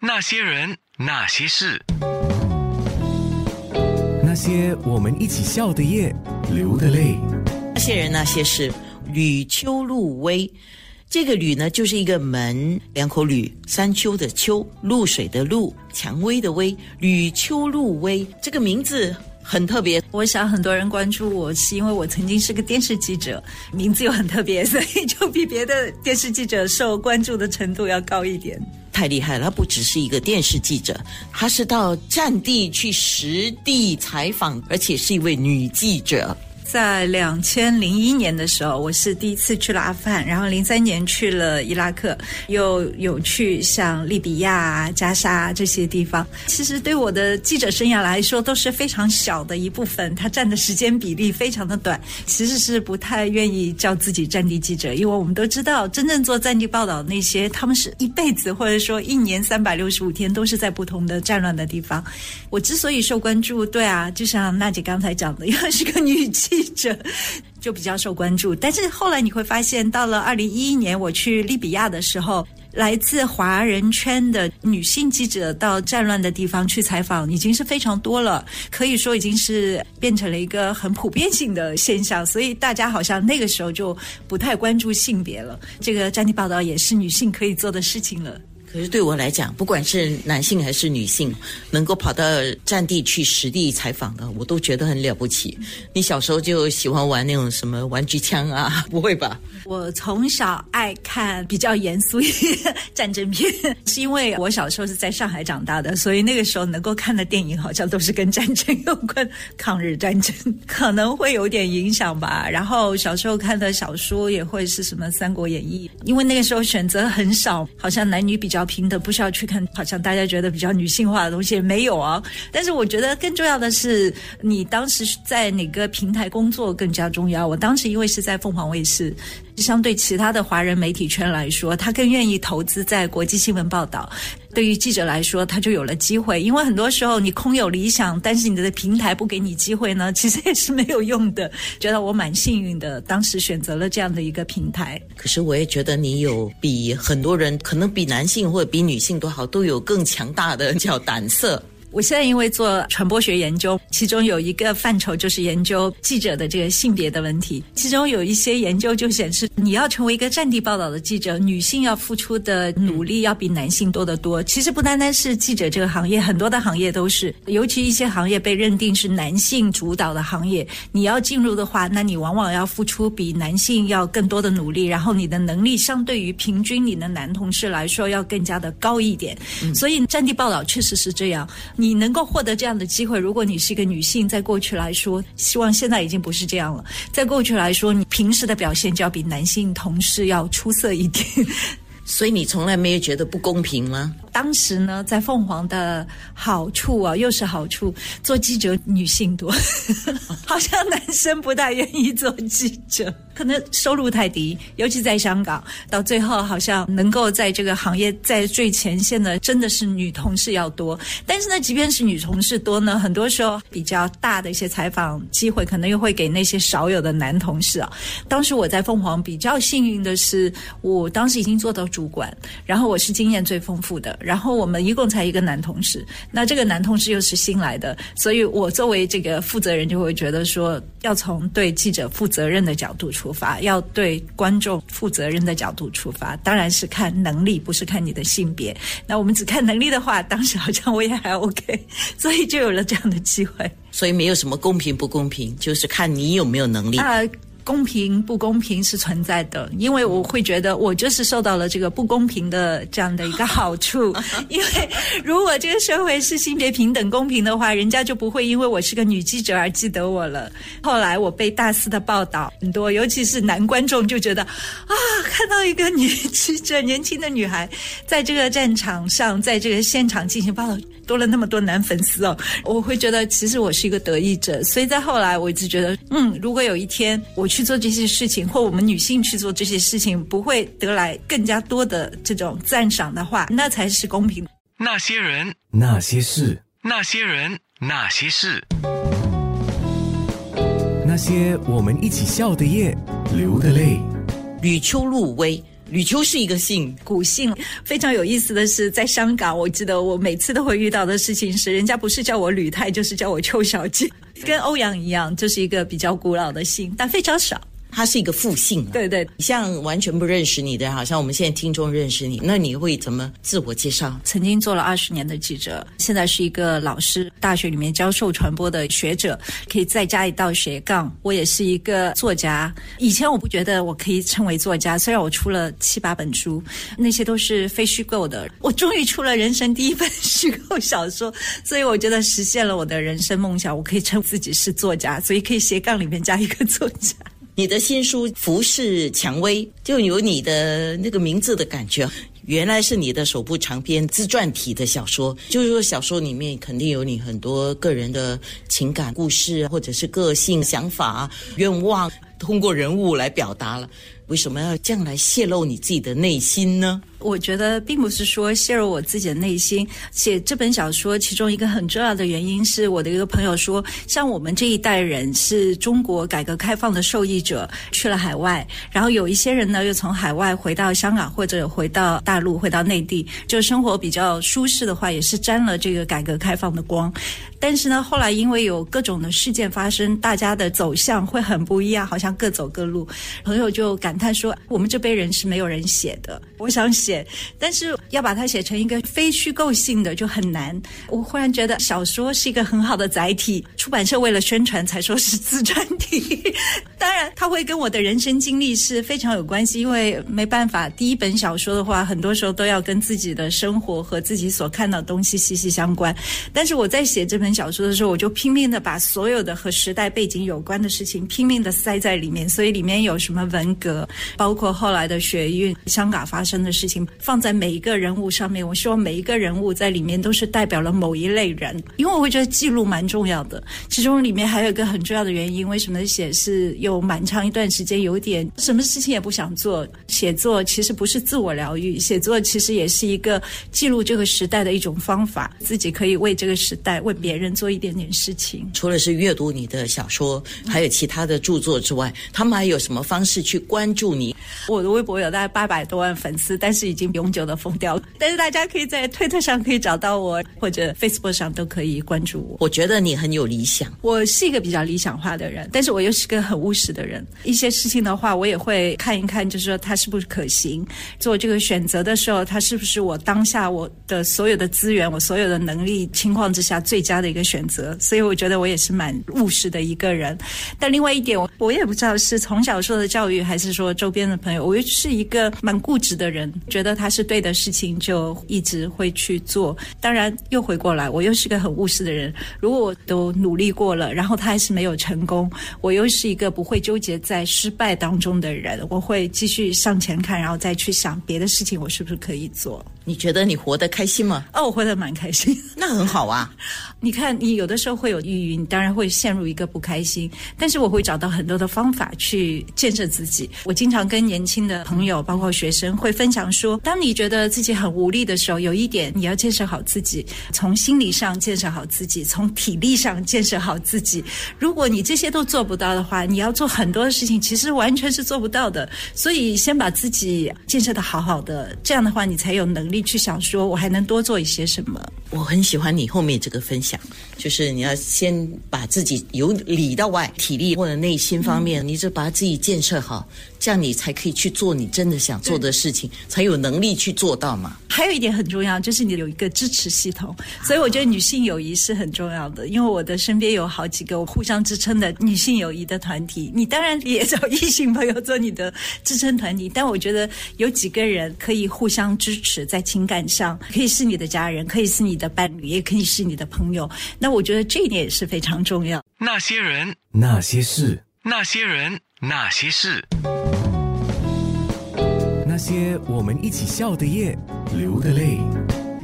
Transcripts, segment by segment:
那些人，那些事，那些我们一起笑的夜，流的泪。那些人那些事，吕秋露薇。这个吕呢，就是一个门，两口吕，山丘的丘，露水的露，蔷薇的薇，吕秋露薇这个名字很特别。我想很多人关注我，是因为我曾经是个电视记者，名字又很特别，所以就比别的电视记者受关注的程度要高一点。太厉害了，他不只是一个电视记者，他是到战地去实地采访，而且是一位女记者。在两千零一年的时候，我是第一次去了阿富汗，然后零三年去了伊拉克，又有去像利比亚、啊加沙这些地方。其实对我的记者生涯来说，都是非常小的一部分，它占的时间比例非常的短。其实是不太愿意叫自己战地记者，因为我们都知道，真正做战地报道的那些，他们是一辈子或者说一年三百六十五天都是在不同的战乱的地方。我之所以受关注，对啊，就像娜姐刚才讲的，因为是个女记。记者就比较受关注，但是后来你会发现，到了二零一一年我去利比亚的时候，来自华人圈的女性记者到战乱的地方去采访，已经是非常多了，可以说已经是变成了一个很普遍性的现象。所以大家好像那个时候就不太关注性别了，这个战地报道也是女性可以做的事情了。可是对我来讲，不管是男性还是女性，能够跑到战地去实地采访的，我都觉得很了不起。你小时候就喜欢玩那种什么玩具枪啊？不会吧？我从小爱看比较严肃一点战争片，是因为我小时候是在上海长大的，所以那个时候能够看的电影好像都是跟战争有关，抗日战争可能会有点影响吧。然后小时候看的小说也会是什么《三国演义》，因为那个时候选择很少，好像男女比较。要平的，不需要去看，好像大家觉得比较女性化的东西没有啊。但是我觉得更重要的是，你当时在哪个平台工作更加重要。我当时因为是在凤凰卫视，相对其他的华人媒体圈来说，他更愿意投资在国际新闻报道。对于记者来说，他就有了机会。因为很多时候你空有理想，但是你的平台不给你机会呢，其实也是没有用的。觉得我蛮幸运的，当时选择了这样的一个平台。可是我也觉得你有比很多人，可能比男性或者比女性都好，都有更强大的叫胆色。我现在因为做传播学研究，其中有一个范畴就是研究记者的这个性别的问题。其中有一些研究就显示，你要成为一个战地报道的记者，女性要付出的努力要比男性多得多。其实不单单是记者这个行业，很多的行业都是，尤其一些行业被认定是男性主导的行业，你要进入的话，那你往往要付出比男性要更多的努力，然后你的能力相对于平均你的男同事来说要更加的高一点。所以战地报道确实是这样。你能够获得这样的机会，如果你是一个女性，在过去来说，希望现在已经不是这样了。在过去来说，你平时的表现就要比男性同事要出色一点。所以你从来没有觉得不公平吗？当时呢，在凤凰的好处啊，又是好处，做记者女性多，好像男生不大愿意做记者，可能收入太低，尤其在香港，到最后好像能够在这个行业在最前线的，真的是女同事要多。但是呢，即便是女同事多呢，很多时候比较大的一些采访机会，可能又会给那些少有的男同事啊。当时我在凤凰比较幸运的是，我当时已经做到主管，然后我是经验最丰富的。然后我们一共才一个男同事，那这个男同事又是新来的，所以我作为这个负责人就会觉得说，要从对记者负责任的角度出发，要对观众负责任的角度出发，当然是看能力，不是看你的性别。那我们只看能力的话，当时好像我也还 OK，所以就有了这样的机会。所以没有什么公平不公平，就是看你有没有能力。公平不公平是存在的，因为我会觉得我就是受到了这个不公平的这样的一个好处。因为如果这个社会是性别平等公平的话，人家就不会因为我是个女记者而记得我了。后来我被大肆的报道很多，尤其是男观众就觉得啊，看到一个女记者，年轻的女孩在这个战场上，在这个现场进行报道，多了那么多男粉丝哦，我会觉得其实我是一个得益者。所以在后来，我一直觉得，嗯，如果有一天我去。做这些事情，或我们女性去做这些事情，不会得来更加多的这种赞赏的话，那才是公平。那些人，那些事，那些人，那些事，那些我们一起笑的夜，流的泪。吕秋露薇，吕秋是一个姓，古姓非常有意思的是，在香港，我记得我每次都会遇到的事情是，人家不是叫我吕太，就是叫我邱小姐，跟欧阳一样，就是一个比较古老的姓，但非常少。他是一个复姓、啊。对对，像完全不认识你的，好像我们现在听众认识你，那你会怎么自我介绍？曾经做了二十年的记者，现在是一个老师，大学里面教授传播的学者，可以再加一道斜杠。我也是一个作家，以前我不觉得我可以称为作家，虽然我出了七八本书，那些都是非虚构的。我终于出了人生第一本虚构小说，所以我觉得实现了我的人生梦想，我可以称自己是作家，所以可以斜杠里面加一个作家。你的新书《服饰蔷薇》就有你的那个名字的感觉，原来是你的首部长篇自传体的小说。就是说，小说里面肯定有你很多个人的情感故事，或者是个性、想法、愿望，通过人物来表达了。为什么要这样来泄露你自己的内心呢？我觉得并不是说泄露我自己的内心。写这本小说，其中一个很重要的原因是我的一个朋友说，像我们这一代人是中国改革开放的受益者，去了海外，然后有一些人呢又从海外回到香港或者回到大陆，回到内地，就生活比较舒适的话，也是沾了这个改革开放的光。但是呢，后来因为有各种的事件发生，大家的走向会很不一样，好像各走各路。朋友就感他说：“我们这辈人是没有人写的。”我想写，但是要把它写成一个非虚构性的就很难。我忽然觉得小说是一个很好的载体，出版社为了宣传才说是自传体。当然，它会跟我的人生经历是非常有关系，因为没办法，第一本小说的话，很多时候都要跟自己的生活和自己所看到的东西息息相关。但是我在写这本小说的时候，我就拼命的把所有的和时代背景有关的事情拼命的塞在里面，所以里面有什么文革，包括后来的学运、香港发生的事情，放在每一个人物上面。我希望每一个人物在里面都是代表了某一类人，因为我会觉得记录蛮重要的。其中里面还有一个很重要的原因，为什么写是蛮长一段时间有点什么事情也不想做。写作其实不是自我疗愈，写作其实也是一个记录这个时代的一种方法，自己可以为这个时代、为别人做一点点事情。除了是阅读你的小说，还有其他的著作之外，他们还有什么方式去关注你？我的微博有大概八百多万粉丝，但是已经永久的封掉了。但是大家可以在推特上可以找到我，或者 Facebook 上都可以关注我。我觉得你很有理想。我是一个比较理想化的人，但是我又是个很务实的人。一些事情的话，我也会看一看，就是说它是不是可行。做这个选择的时候，它是不是我当下我的所有的资源、我所有的能力情况之下最佳的一个选择。所以我觉得我也是蛮务实的一个人。但另外一点，我我也不知道是从小受的教育，还是说周边的朋友，我又是一个蛮固执的人，觉得他是对的事情就一直会去做。当然又回过来，我又是个很务实的人。如果我都努力过了，然后他还是没有成功，我又是一个不会纠结在失败当中的人，我会继续向前看，然后再去想别的事情，我是不是可以做。你觉得你活得开心吗？哦，我活得蛮开心。那很好啊。你看，你有的时候会有抑郁，你当然会陷入一个不开心。但是我会找到很多的方法去建设自己。我经常跟年轻的朋友，包括学生，会分享说：当你觉得自己很无力的时候，有一点你要建设好自己，从心理上建设好自己，从体力上建设好自己。如果你这些都做不到的话，你要做很多事情，其实完全是做不到的。所以先把自己建设的好好的，这样的话，你才有能力去想说，我还能多做一些什么。我很喜欢你后面这个分享，就是你要先把自己由里到外，体力或者内心方面，你就把自己建设好，这样你才可以去做你真的想做的事情，才有能力去做到嘛。还有一点很重要，就是你有一个支持系统。所以我觉得女性友谊是很重要的，因为我的身边有好几个互相支撑的女性友谊的团体。你当然也找异性朋友做你的支撑团体，但我觉得有几个人可以互相支持，在情感上可以是你的家人，可以是你的伴侣，也可以是你的朋友。那我觉得这一点也是非常重要。那些人，那些事，那些人，那些事，些我们一起笑的夜，流的泪。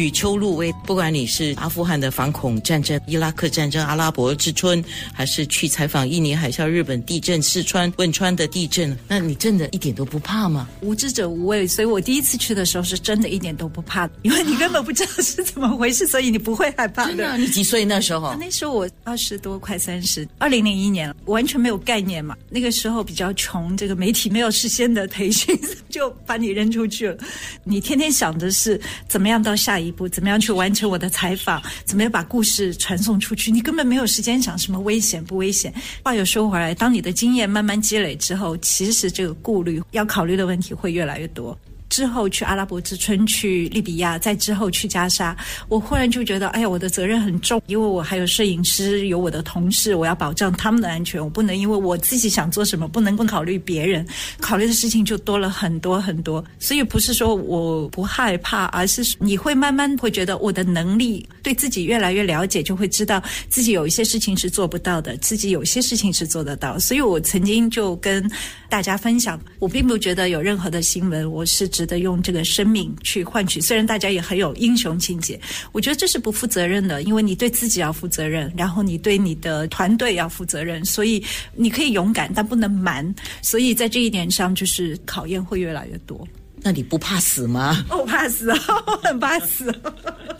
吕秋露威。不管你是阿富汗的反恐战争、伊拉克战争、阿拉伯之春，还是去采访印尼海啸、日本地震、四川汶川的地震，那你真的一点都不怕吗？无知者无畏，所以我第一次去的时候是真的一点都不怕，因为你根本不知道是怎么回事，所以你不会害怕的。你几岁那时候？那时候我二十多，快三十。二零零一年，完全没有概念嘛。那个时候比较穷，这个媒体没有事先的培训，就把你扔出去了。你天天想的是怎么样到下一步，怎么样去完成我的采访，怎么样把故事传送出去。你根本没有时间想什么危险不危险。话又说回来，当你的经验慢慢积累之后，其实这个顾虑要考虑的问题会越来越多。之后去阿拉伯之春，去利比亚，再之后去加沙，我忽然就觉得，哎呀，我的责任很重，因为我还有摄影师，有我的同事，我要保障他们的安全，我不能因为我自己想做什么，不能不考虑别人，考虑的事情就多了很多很多。所以不是说我不害怕，而是你会慢慢会觉得我的能力对自己越来越了解，就会知道自己有一些事情是做不到的，自己有些事情是做得到。所以我曾经就跟大家分享，我并不觉得有任何的新闻，我是。值得用这个生命去换取，虽然大家也很有英雄情节，我觉得这是不负责任的，因为你对自己要负责任，然后你对你的团队要负责任，所以你可以勇敢，但不能蛮。所以在这一点上，就是考验会越来越多。那你不怕死吗？我怕死，我 很怕死。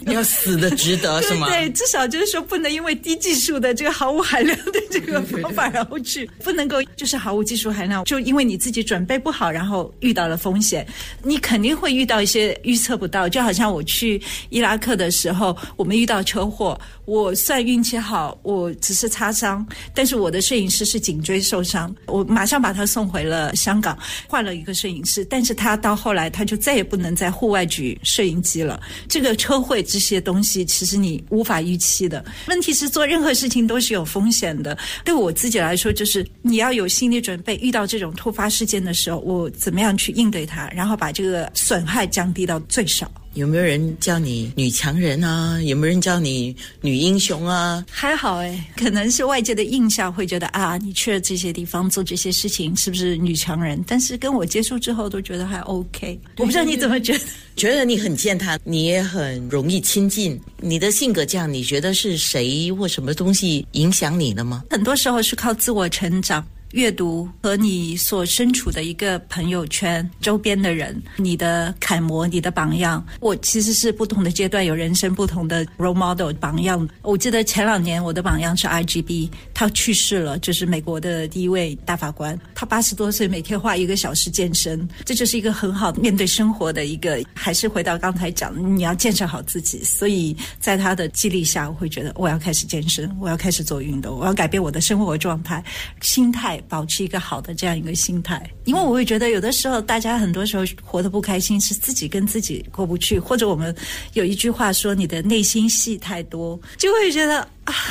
你要死的值得 是吗？对，至少就是说，不能因为低技术的这个毫无含量的这个方法然后去，不能够就是毫无技术含量，就因为你自己准备不好，然后遇到了风险，你肯定会遇到一些预测不到。就好像我去伊拉克的时候，我们遇到车祸，我算运气好，我只是擦伤，但是我的摄影师是颈椎受伤，我马上把他送回了香港，换了一个摄影师，但是他到后。后来他就再也不能在户外举摄影机了。这个车会这些东西，其实你无法预期的。问题是做任何事情都是有风险的。对我自己来说，就是你要有心理准备，遇到这种突发事件的时候，我怎么样去应对它，然后把这个损害降低到最少。有没有人叫你女强人啊？有没有人叫你女英雄啊？还好哎，可能是外界的印象会觉得啊，你去了这些地方做这些事情，是不是女强人？但是跟我接触之后，都觉得还 OK。我不知道你怎么觉得？觉得你很健谈，你也很容易亲近。你的性格这样，你觉得是谁或什么东西影响你了吗？很多时候是靠自我成长。阅读和你所身处的一个朋友圈周边的人，你的楷模、你的榜样，我其实是不同的阶段有人生不同的 role model 榜样。我记得前两年我的榜样是 RGB，他去世了，就是美国的第一位大法官。他八十多岁，每天花一个小时健身，这就是一个很好面对生活的一个。还是回到刚才讲，你要建设好自己。所以在他的激励下，我会觉得我要开始健身，我要开始做运动，我要改变我的生活状态、心态。保持一个好的这样一个心态，因为我会觉得有的时候大家很多时候活得不开心，是自己跟自己过不去，或者我们有一句话说，你的内心戏太多，就会觉得啊。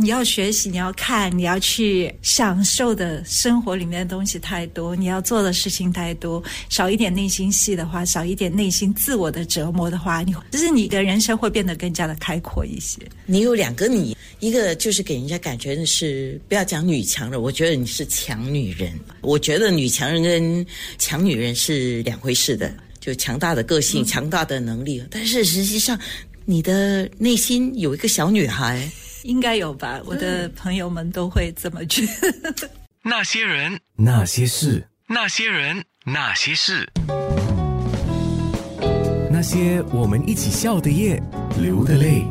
你要学习，你要看，你要去享受的生活里面的东西太多，你要做的事情太多，少一点内心戏的话，少一点内心自我的折磨的话，你就是你的人生会变得更加的开阔一些。你有两个你，一个就是给人家感觉的是不要讲女强人，我觉得你是强女人。我觉得女强人跟强女人是两回事的，就强大的个性、强大的能力，但是实际上你的内心有一个小女孩。应该有吧，我的朋友们都会这么觉得。那些人，那些事，那些人，那些事，那些我们一起笑的夜，流的泪。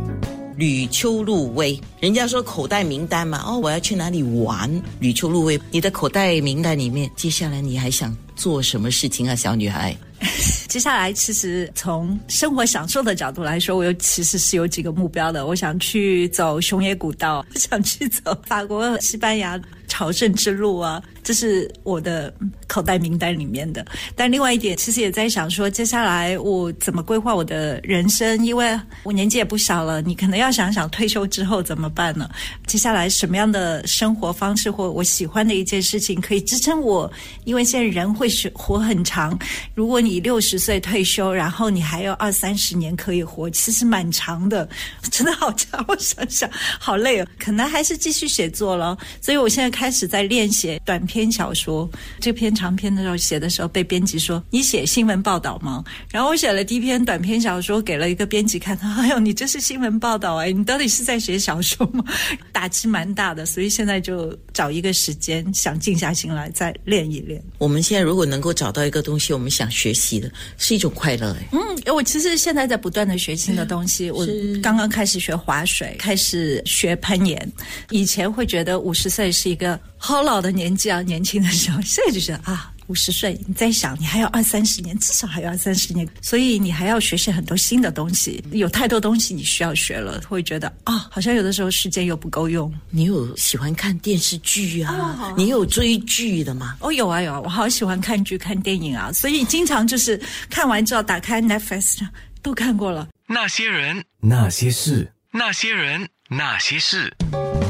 吕秋露薇，人家说口袋名单嘛，哦，我要去哪里玩？吕秋露薇，你的口袋名单里面，接下来你还想做什么事情啊，小女孩？接下来，其实从生活享受的角度来说，我有其实是有几个目标的。我想去走熊野古道，我想去走法国、西班牙朝圣之路啊。这是我的口袋名单里面的，但另外一点，其实也在想说，接下来我怎么规划我的人生？因为我年纪也不小了，你可能要想想退休之后怎么办呢？接下来什么样的生活方式或我喜欢的一件事情可以支撑我？因为现在人会活很长，如果你六十岁退休，然后你还有二三十年可以活，其实蛮长的，真的好长。我想想，好累哦，可能还是继续写作了。所以我现在开。开始在练写短篇小说，这篇长篇的时候写的时候被编辑说你写新闻报道吗？然后我写了第一篇短篇小说给了一个编辑看，他哎呦你这是新闻报道哎，你到底是在写小说吗？打击蛮大的，所以现在就找一个时间想静下心来再练一练。我们现在如果能够找到一个东西，我们想学习的，是一种快乐哎。嗯，我其实现在在不断的学新的东西。我刚刚开始学划水，开始学攀岩。以前会觉得五十岁是一个好老的年纪啊，年轻的时候，现在就觉得啊，五十岁你在想，你还有二三十年，至少还有二三十年，所以你还要学习很多新的东西。有太多东西你需要学了，会觉得啊，好像有的时候时间又不够用。你有喜欢看电视剧啊？你有追剧的吗？哦，有啊有啊，我好喜欢看剧、看电影啊，所以经常就是看完之后打开 Netflix 都看过了。那些人，那些事，那些人，那些事，那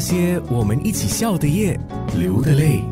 些我们一起笑的夜，流的泪。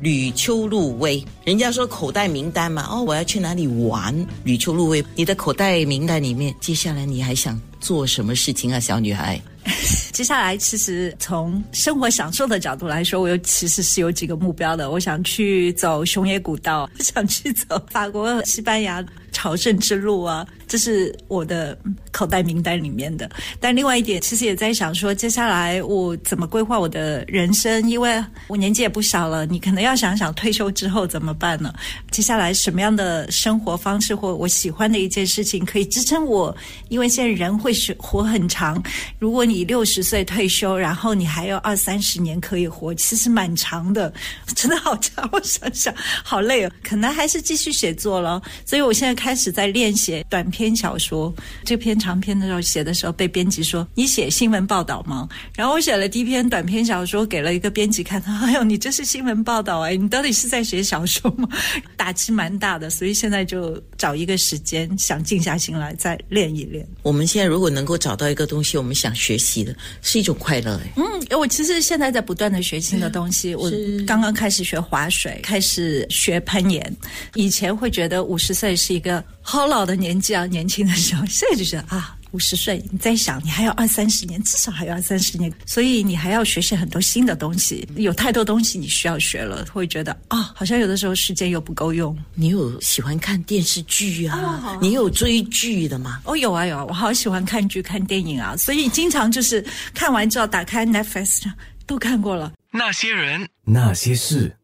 吕秋露薇，人家说口袋名单嘛，哦，我要去哪里玩？吕秋露薇，你的口袋名单里面，接下来你还想做什么事情啊，小女孩？接下来，其实从生活享受的角度来说，我有其实是有几个目标的。我想去走熊野古道，想去走法国、西班牙朝圣之路啊，这是我的口袋名单里面的。但另外一点，其实也在想说，接下来我怎么规划我的人生？因为我年纪也不小了，你可能要想想退休之后怎么办呢？接下来什么样的生活方式或我喜欢的一件事情可以支撑我？因为现在人会是活很长，如果你六十。岁退休，然后你还有二三十年可以活，其实蛮长的，真的好长。我想想，好累哦，可能还是继续写作了。所以我现在开始在练写短篇小说。这篇长篇的时候写的时候被编辑说你写新闻报道吗？然后我写了第一篇短篇小说给了一个编辑看，他哎呦你这是新闻报道哎，你到底是在写小说吗？打击蛮大的，所以现在就找一个时间想静下心来再练一练。我们现在如果能够找到一个东西，我们想学习的。是一种快乐哎。嗯，我其实现在在不断的学新的东西。我刚刚开始学划水，开始学攀岩。以前会觉得五十岁是一个好老的年纪啊，年轻的时候，现在就觉得啊。五十岁，你在想，你还有二三十年，至少还有二三十年，所以你还要学习很多新的东西。有太多东西你需要学了，会觉得啊，好像有的时候时间又不够用。你有喜欢看电视剧啊？你有追剧的吗？哦，有啊有啊，我好喜欢看剧、看电影啊，所以经常就是看完之后打开 Netflix 都看过了。那些人，那些事。